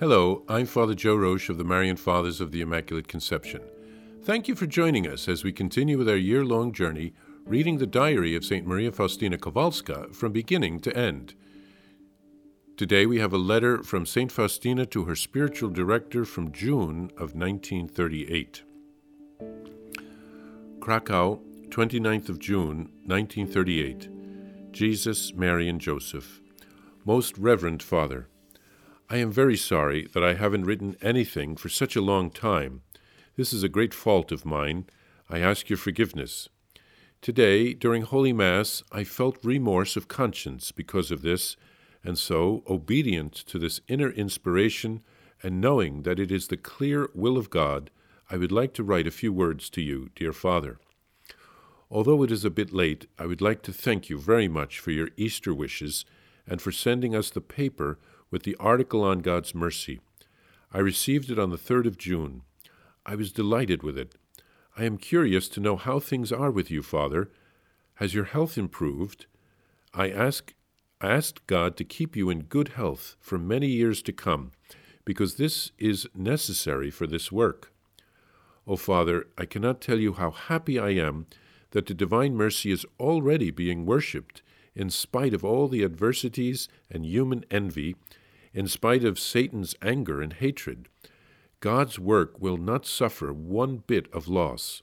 Hello, I'm Father Joe Roesch of the Marian Fathers of the Immaculate Conception. Thank you for joining us as we continue with our year long journey reading the diary of St. Maria Faustina Kowalska from beginning to end. Today we have a letter from St. Faustina to her spiritual director from June of 1938. Krakow, 29th of June, 1938. Jesus, Mary, and Joseph. Most Reverend Father, I am very sorry that I haven't written anything for such a long time. This is a great fault of mine. I ask your forgiveness. Today, during Holy Mass, I felt remorse of conscience because of this, and so, obedient to this inner inspiration, and knowing that it is the clear will of God, I would like to write a few words to you, dear Father. Although it is a bit late, I would like to thank you very much for your Easter wishes and for sending us the paper with the article on God's mercy. I received it on the 3rd of June. I was delighted with it. I am curious to know how things are with you, Father. Has your health improved? I ask I asked God to keep you in good health for many years to come, because this is necessary for this work. O oh, Father, I cannot tell you how happy I am that the divine mercy is already being worshipped in spite of all the adversities and human envy in spite of Satan's anger and hatred, God's work will not suffer one bit of loss.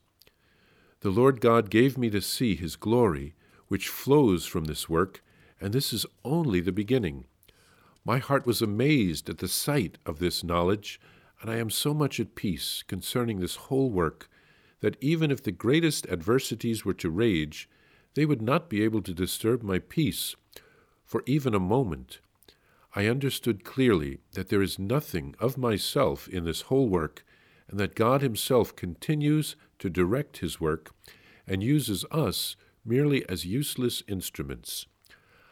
The Lord God gave me to see His glory, which flows from this work, and this is only the beginning. My heart was amazed at the sight of this knowledge, and I am so much at peace concerning this whole work that even if the greatest adversities were to rage, they would not be able to disturb my peace for even a moment. I understood clearly that there is nothing of myself in this whole work, and that God Himself continues to direct His work and uses us merely as useless instruments.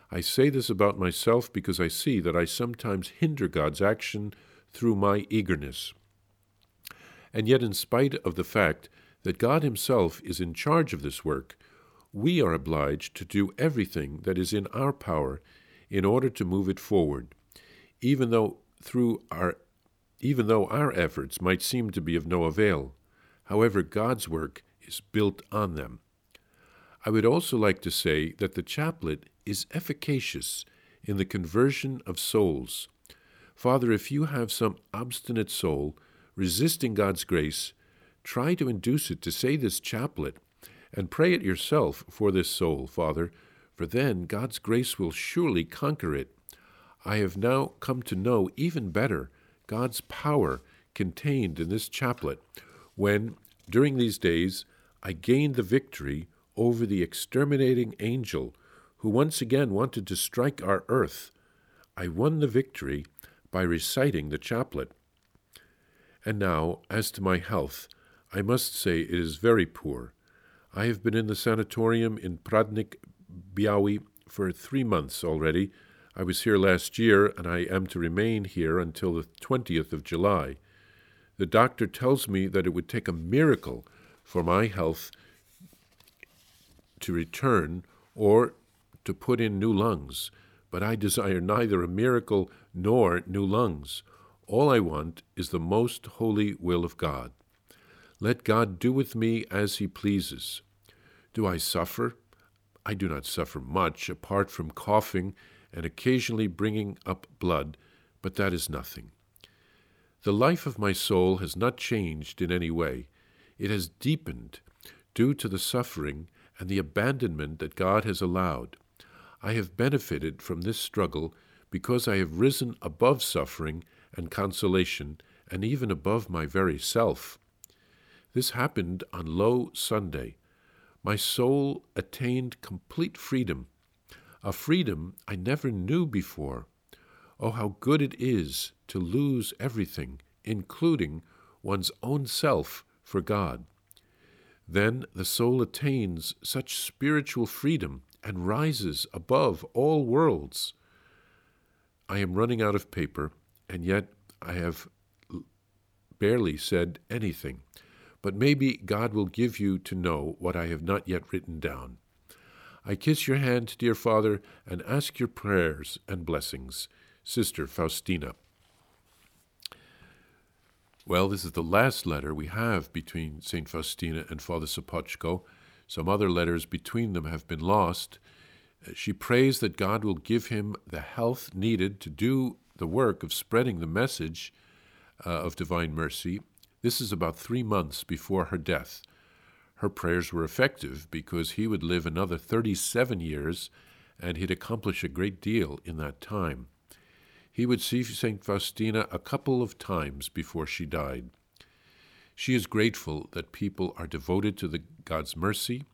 I say this about myself because I see that I sometimes hinder God's action through my eagerness. And yet, in spite of the fact that God Himself is in charge of this work, we are obliged to do everything that is in our power in order to move it forward, even though through our even though our efforts might seem to be of no avail. However, God's work is built on them. I would also like to say that the chaplet is efficacious in the conversion of souls. Father, if you have some obstinate soul resisting God's grace, try to induce it to say this chaplet and pray it yourself for this soul, Father, for then God's grace will surely conquer it. I have now come to know even better God's power contained in this chaplet when, during these days, I gained the victory over the exterminating angel who once again wanted to strike our earth. I won the victory by reciting the chaplet. And now, as to my health, I must say it is very poor. I have been in the sanatorium in Pradnik Biały for three months already. I was here last year, and I am to remain here until the 20th of July. The doctor tells me that it would take a miracle for my health to return or to put in new lungs, but I desire neither a miracle nor new lungs. All I want is the most holy will of God. Let God do with me as he pleases. Do I suffer? I do not suffer much, apart from coughing and occasionally bringing up blood, but that is nothing. The life of my soul has not changed in any way. It has deepened due to the suffering and the abandonment that God has allowed. I have benefited from this struggle because I have risen above suffering and consolation and even above my very self. This happened on Low Sunday. My soul attained complete freedom, a freedom I never knew before. Oh, how good it is to lose everything, including one's own self, for God. Then the soul attains such spiritual freedom and rises above all worlds. I am running out of paper, and yet I have barely said anything but maybe God will give you to know what I have not yet written down. I kiss your hand, dear Father, and ask your prayers and blessings. Sister Faustina. Well, this is the last letter we have between St. Faustina and Father Sopocko. Some other letters between them have been lost. Uh, she prays that God will give him the health needed to do the work of spreading the message uh, of divine mercy. This is about three months before her death. Her prayers were effective because he would live another 37 years and he'd accomplish a great deal in that time. He would see St. Faustina a couple of times before she died. She is grateful that people are devoted to the God's mercy.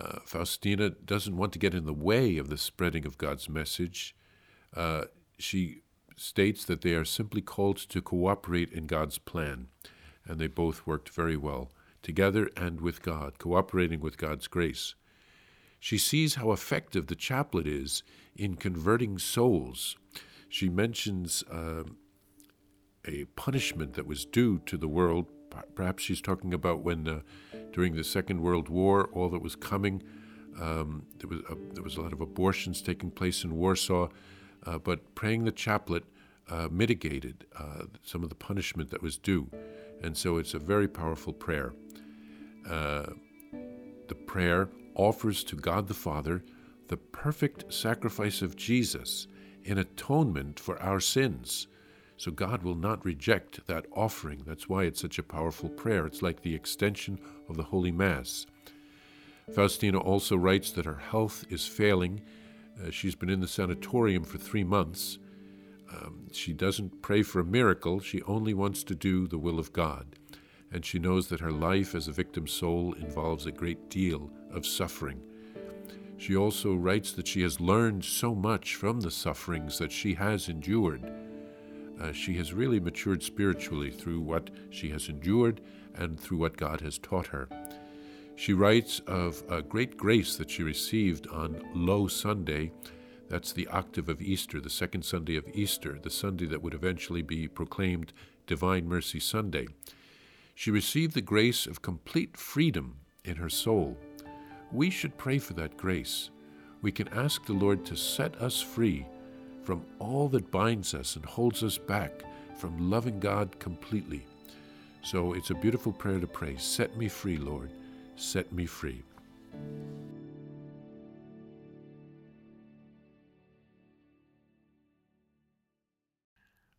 Uh, Faustina doesn't want to get in the way of the spreading of God's message. Uh, she states that they are simply called to cooperate in God's plan, and they both worked very well together and with God, cooperating with God's grace. She sees how effective the chaplet is in converting souls she mentions uh, a punishment that was due to the world. Perhaps she's talking about when, uh, during the Second World War, all that was coming, um, there, was a, there was a lot of abortions taking place in Warsaw, uh, but praying the chaplet uh, mitigated uh, some of the punishment that was due. And so it's a very powerful prayer. Uh, the prayer offers to God the Father the perfect sacrifice of Jesus in atonement for our sins. So God will not reject that offering. That's why it's such a powerful prayer. It's like the extension of the Holy Mass. Faustina also writes that her health is failing. Uh, she's been in the sanatorium for three months. Um, she doesn't pray for a miracle, she only wants to do the will of God. And she knows that her life as a victim soul involves a great deal of suffering. She also writes that she has learned so much from the sufferings that she has endured. Uh, she has really matured spiritually through what she has endured and through what God has taught her. She writes of a great grace that she received on Low Sunday. That's the octave of Easter, the second Sunday of Easter, the Sunday that would eventually be proclaimed Divine Mercy Sunday. She received the grace of complete freedom in her soul we should pray for that grace. We can ask the Lord to set us free from all that binds us and holds us back from loving God completely. So it's a beautiful prayer to pray. Set me free, Lord. Set me free.